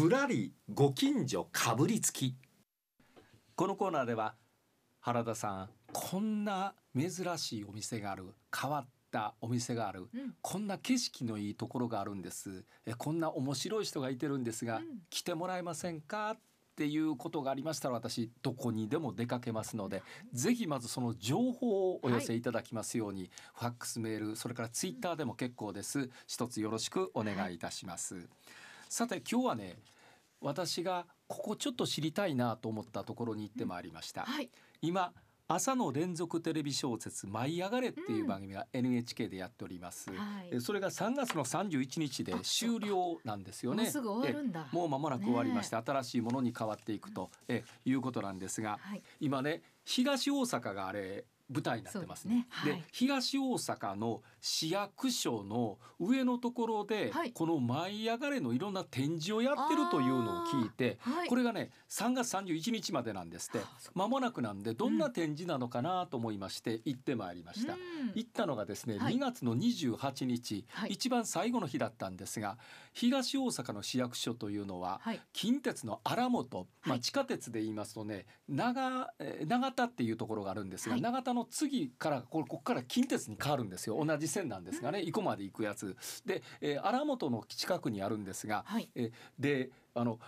ぶらりご近所かぶりつき。このコーナーでは原田さんこんな珍しいお店がある変わったお店がある、うん。こんな景色のいいところがあるんです。えこんな面白い人がいてるんですが、うん。来てもらえませんかっていうことがありましたら私どこにでも出かけますのでぜひまずその情報をお寄せいただきますように、ファックスメールそれからツイッターでも結構です。一つよろしくお願いいたします、さて今日はね私がここちょっと知りたいなと思ったところに行ってまいりました、はい。今朝の連続テレビ小説舞い上がれっていう番組が NHK でやっております、はい。えそれが3月の31日であ終了なんですよね。もうすぐ終わるんだ。えもう間もなく終わりまして、新しいものに変わっていくと、えいうことなんですがはい。今ね東大阪があれ舞台になってますね。でね。はい。東大阪の市役所の上のところで、はい。この舞い上がれのいろんな展示をやってるというのを聞いて、はい。これがね3月31日までなんですって。間もなくなんでどんな展示なのかなと思いまして行ってまいりました。うん。行ったのがですね、はい。2月の28日、はい。一番最後の日だったんですが東大阪の市役所というのは、はい。近鉄の荒本、まあ、はい。地下鉄で言いますとね長えー長田っていうところがあるんですが、はい。長田の次からこれここから近鉄に変わるんですよ。同じ線なんですがね生駒まで行くやつ。で、えー荒本の近くにあるんですがはい。であの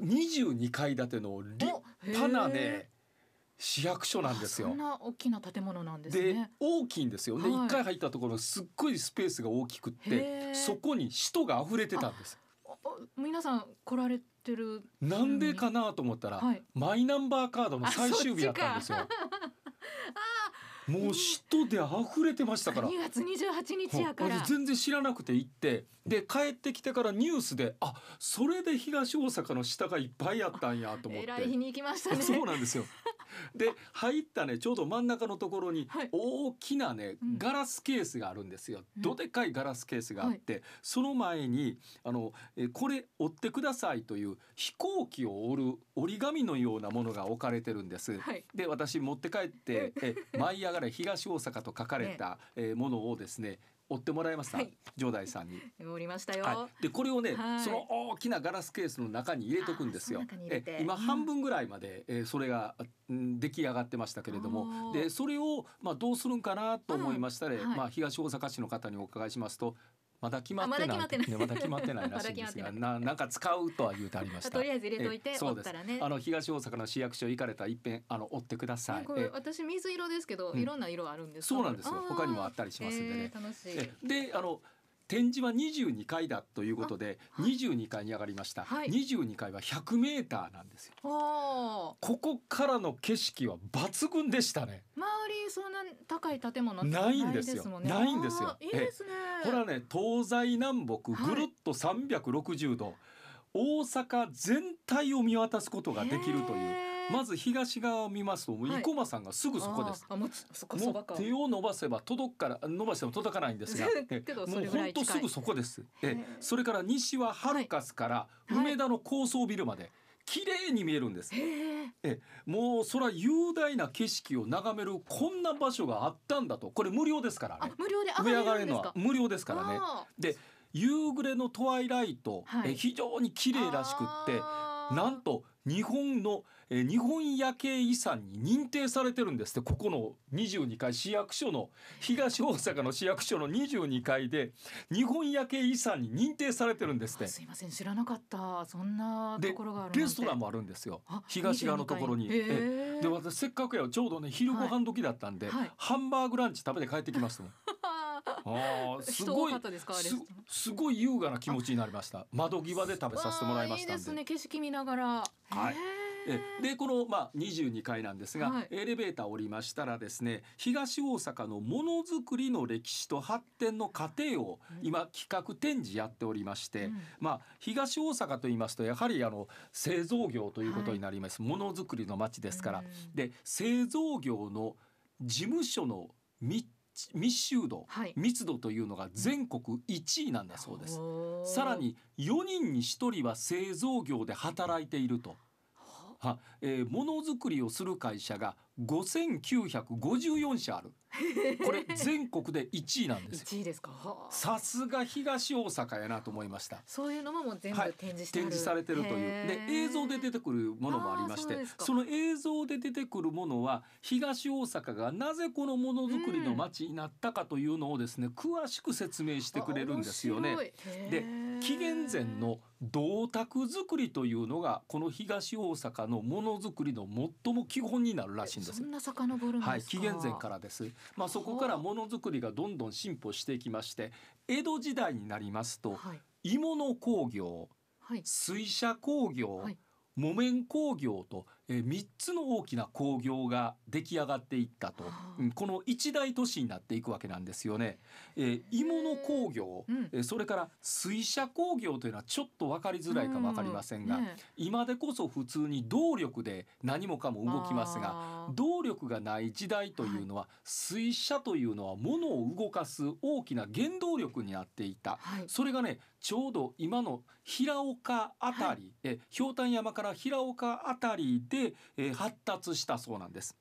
22階建ての立お派なへね市役所なんですよ。あそん。な大きな建物なんですでね大きいんですよ。ではい。一回入ったところすっごいスペースが大きくっへてー。そこに人が溢れてたんです。皆さん来られてるなんでかなと思ったら、はい。マイナンバーカードの最終日だったんですよ。もう人で溢れてましたから。2月28日やから私全然知らなくて行ってで帰ってきてからニュースであそれで東大阪の下がいっぱいやったんやと思ってえらい日に行きましたねそうなんですよ。で入ったねちょうど真ん中のところにはい。大きなね、うん。ガラスケースがあるんですよ。うん。どでかいガラスケースがあって、その前にあのえこれ折ってくださいという飛行機を折る折り紙のようなものが置かれてるんです。はい。で私持って帰って「え舞い上がれ東大阪」と書かれた、えものをですね折ってもらいました、はい。城代さんに。おりましたよ、はい、でこれをね、はい。その大きなガラスケースの中に入れとくんですよ。え今うん半分ぐらいまで、えーそれが、うん出来上がってましたけれども。でそれを、まあ、どうするんかなと思いましたら、うんはい。まあ、東大阪市の方にお伺いしますとまだ決まってない。あまだ決まってない。ねまだ決まってないらしいんですがななんか使うとは言うてありました。とりあえず入れといてえそうです。ね。あの東大阪の市役所行かれたら一遍あの追ってください。ねこれえ私水色ですけど、うん。いろんな色あるんですか？そうなんですよ。他にもあったりしますんでね。えー楽しい。え。であの展示は22階だということで、あはい。22階に上がりました、はい。22階は100メーターなんですよ。ここからの景色は抜群でしたね。周りそんな高い建物ないんですよ。ないんですよ。いいですね。ほらね東西南北ぐるっと360度、大阪全体を見渡すことができるというまず東側を見ますと生駒さんがすぐそこです、もうそこそもばか。う手を伸ばせば届くから 伸ばしても届かないんですが もそう本当すぐそこです。えそれから西はハルカスからはい。梅田の高層ビルまで綺麗に見えるんです、へええもうそら雄大な景色を眺めるこんな場所があったんだと。これ無料ですからね。あ無料で上上上がれるのは無料ですからね。あで夕暮れのトワイライト、はい。え非常に綺麗らしくってなんと日本のえー日本夜景遺産に認定されてるんですってここの22階市役所の東大阪の市役所の22階で日本夜景遺産に認定されてるんですって。あすいません知らなかった。そんなでところがあるレストランもあるんですよ。あ東側のところに。22階。えへー。で私せっかくやちょうどね昼ご飯時だったんで、はい。ハンバーグランチ食べて帰ってきましたも ん。あーす人ごいすごい優雅な気持ちになりました。窓際で食べさせてもらいましたいいですね景色見ながら。はい。でこの、まあ、22階なんですが、はい。エレベーター降りましたらですね東大阪のものづくりの歴史と発展の過程をうん。今企画展示やっておりまして、うん。まあ、東大阪と言いますとやはりあの製造業ということになります、ものづくりの町ですから、うん。で製造業の事務所の密密集度、はい密度というのが全国1位なんだそうです。おーさらに4人に1人は製造業で働いていると。は？えーものづくりをする会社が5954社ある。これ全国で1位なんですよ。一位ですか？はあさすが東大阪やなと思いました。そういうのももう全部はい。展示してある、展示されてるという。で映像で出てくるものもありましてその映像で出てくるものは東大阪がなぜこのものづくりの街になったかというのをですね詳しく説明してくれるんですよね。でー。紀元前の銅鐸作りというのがこの東大阪のものづくりの最も基本になるらしいんですそ。んな遡るんですか。はい、紀元前からです。まあ、そこからものづくりがどんどん進歩していきまして江戸時代になりますとはい鋳物工業はい水車工業、はい木綿工業と、えー、3つの大きな工業が出来上がっていったと、はあ。うんこの一大都市になっていくわけなんですよね。えー、鋳物工業、うん。えーそれから水車工業というのはちょっと分かりづらいかも分かりませんが、ね今でこそ普通に動力で何もかも動きますが動力がない時代というのは、水車というのは物を動かす大きな原動力になっていた。はい。それがねちょうど今の平岡あたり、えひょうたん山から平岡あたりで、えー発達したそうなんです。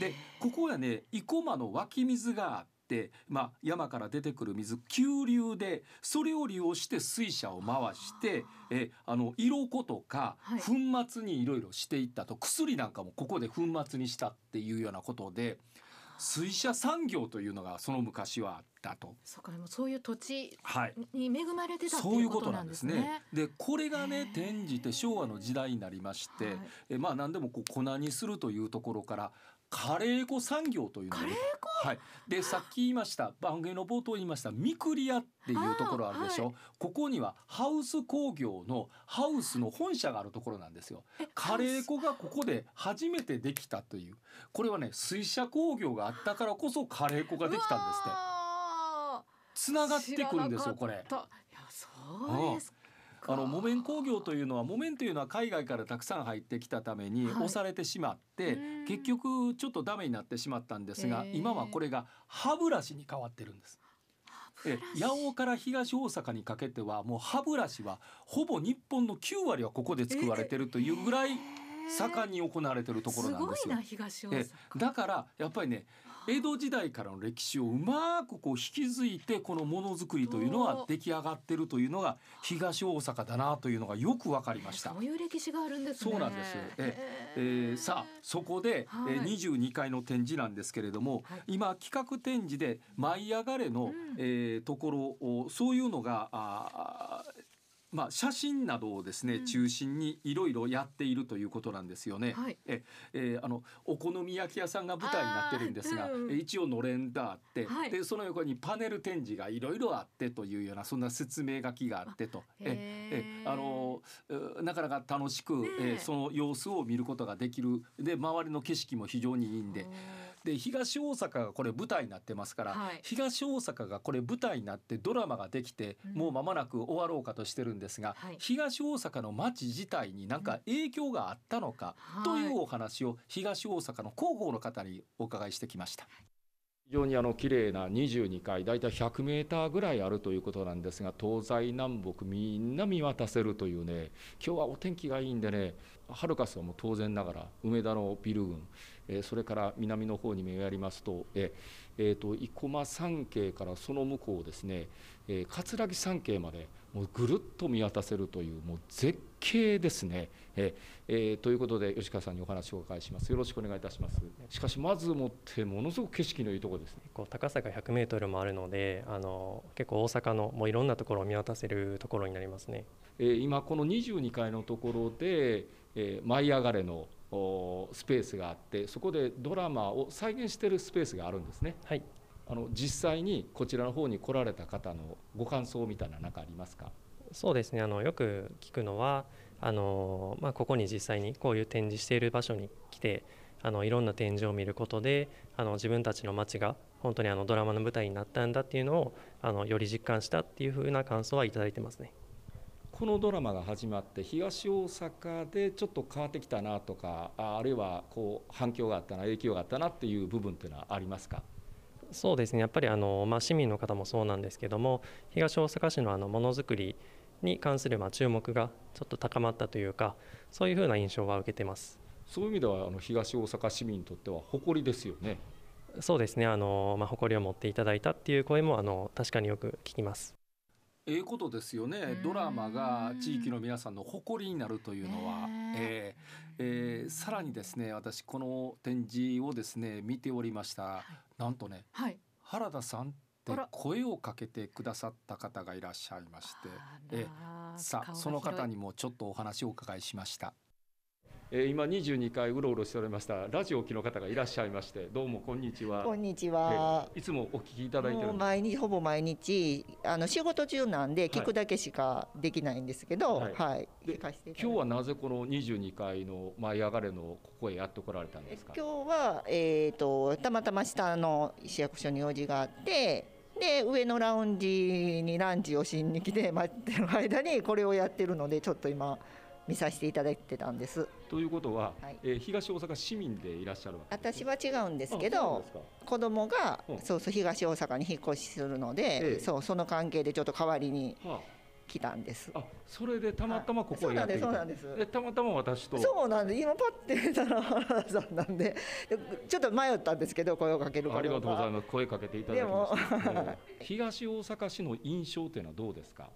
でここはね生駒の湧き水があって、まあ、山から出てくる水急流でそれを利用して水車を回してえあの色粉とかはい粉末にいろいろしていったと、薬なんかもここで粉末にしたっていうようなことで水車産業というのがその昔はあったと。そうかもうそういう土地はいに恵まれてたそういううこととなんですね。でこれがね転じて昭和の時代になりまして、はいえまあ何でもこう粉にするというところからカレー粉産業というのがはい、でさっき言いました番組の冒頭に言いましたミクリアっていうところあるでしょ、はここにはハウス工業のハウスの本社があるところなんですよ。えカレー粉がここで初めてできたという。これはね水車工業があったからこそカレー粉ができたんですって。わつながってくるんですよこれ。そうですか。あの木綿工業というのは木綿というのは海外からたくさん入ってきたためにはい。押されてしまって、うん。結局ちょっとダメになってしまったんですが今はこれが歯ブラシに変わってるんです。え八尾から東大阪にかけてはもう歯ブラシはほぼ日本の9割はここで作られてるというぐらい盛んに行われてるところなんですよ。す。だからやっぱりね江戸時代からの歴史をうまくこう引き継いでこのものづくりというのは出来上がってるというのが東大阪だなというのがよくわかりました。そ。ういう歴史があるんですね。そうなんですえーさあそこで、はい。えー22階の展示なんですけれども、はい。今企画展示で「舞い上がれの」うん。えーところをそういうのがあーまあ、写真などをですね、うん。中心にいろいろやっているということなんですよね。はい。ええーあのお好み焼き屋さんが舞台になってるんですが、うん。え一応のれんがあって、はい。でその横にパネル展示がいろいろあってというようなそんな説明書きがあってと。ええあのうなかなか楽しく、ねえ。えーその様子を見ることができる。で周りの景色も非常にいいんでで東大阪がこれ舞台になってますから、はい。東大阪がこれ舞台になってドラマができて、うん。もう間もなく終わろうかとしてるんですが、はい。東大阪の街自体に何か影響があったのか、はいとい。うお話を東大阪の広報の方にお伺いしてきました。非常にあの綺麗な22階大体100メーターぐらいあるということなんですが東西南北みんな見渡せるというね今日はお天気がいいんでねハルカスはもう当然ながら梅田のビル群、えそれから南の方に目をやりますと,、ええーと生駒山系からその向こうですね、えー葛城山系までもうぐるっと見渡せるというもう絶景ですね。えーえーということで吉川さんにお話をお伺いします。よろしくお願いいたします。しかしまずもってものすごく景色のいいところですね。こう高さが100メートルもあるのであの結構大阪のもういろんなところを見渡せるところになりますね。えー今この22階のところで「えー舞い上がれ」のおスペースがあってそこでドラマを再現しているスペースがあるんですね。はいあの実際にこちらの方に来られた方のご感想みたいな何かありますか？そうですね。あのよく聞くのはあの、まあ、ここに実際にこういう展示している場所に来てあのいろんな展示を見ることであの自分たちの街が本当にあのドラマの舞台になったんだっていうのをあのより実感したっていう風な感想はいただいてますね。このドラマが始まって東大阪でちょっと変わってきたなとかああるいはこう反響があったな影響があったなっていう部分っていうのはありますか？そうですねやっぱりあの、まあ、市民の方もそうなんですけども東大阪市のあのものづくりに関するまあ注目がちょっと高まったというかそういうふうな印象は受けてます。そういう意味ではあの東大阪市民にとっては誇りですよね。そうですねあの、まあ、誇りを持っていただいたっていう声もあの確かによく聞きます。ええことですよね。ドラマが地域の皆さんの誇りになるというのは、え。ーえ。ーさらにですね私この展示をですね見ておりました。ら、なんとねはい。原田さんって声をかけてくださった方がいらっしゃいまして。あえらさあその方にもちょっとお話をお伺いしました。えー、今22回うろうろしておりましたラジオ機の方がいらっしゃいましてどうもこんにちはこんにちは。いつもお聞きいただいてる毎日ほぼ毎日あの仕事中なんで聞くだけしかできないんですけど、ははいい。で聞かせてい今日はなぜこの22回の舞い上がれのここへやってこられたんですか？今日はえっ、とたまたま下の市役所に用事があって。で上のラウンジにランチをしに来て待ってる間にこれをやってるのでちょっと今見させていただいてたんです。ということは、はい。えー東大阪市民でいらっしゃるわけです私は違うんですけど子供がうん。そうそう東大阪に引っ越しするので、ええ。そうその関係でちょっと代わりには来たんです。あ、あそれでたまたまここへやってきた、そうなんですでたまたま私と。そうなんで今パッて見たら原田さんなんでちょっと迷ったんですけど声をかけるかありがとうございすます。声かけていただきました、えー東大阪市の印象というのはどうですか？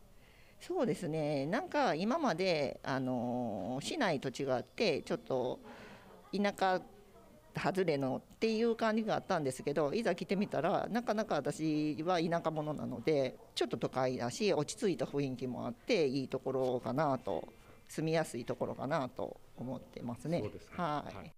そうですね。なんか今まであのー市内と違ってちょっと田舎外れのっていう感じがあったんですけどいざ来てみたらなかなか私は田舎者なのでちょっと都会だし落ち着いた雰囲気もあっていいところかなと住みやすいところかなと思ってますね。すかはい、はい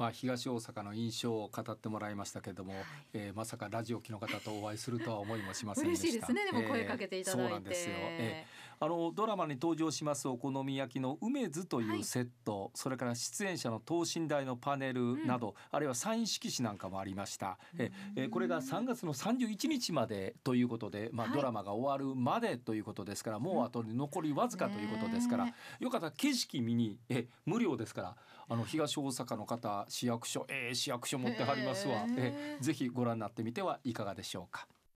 まあ、東大阪の印象を語ってもらいましたけれども、えーまさかラジオ機の方とお会いするとは思いもしませんでした。嬉しいですね。でも声かけていただいて。えーそうなんですよ。えーあのドラマに登場しますお好み焼きの梅津というセット、それから出演者の等身大のパネルなど、あるいはサイン色紙なんかもありました。ええーこれが3月の31日までということで、まあ、はいドラマが終わるまでということですから、もうあと残りわずかということですから、ねよかったら景色見にえ無料ですからあの東大阪の方市役所えー、市役所持ってはりますわえーぜひご覧になってみてはいかがでしょうか。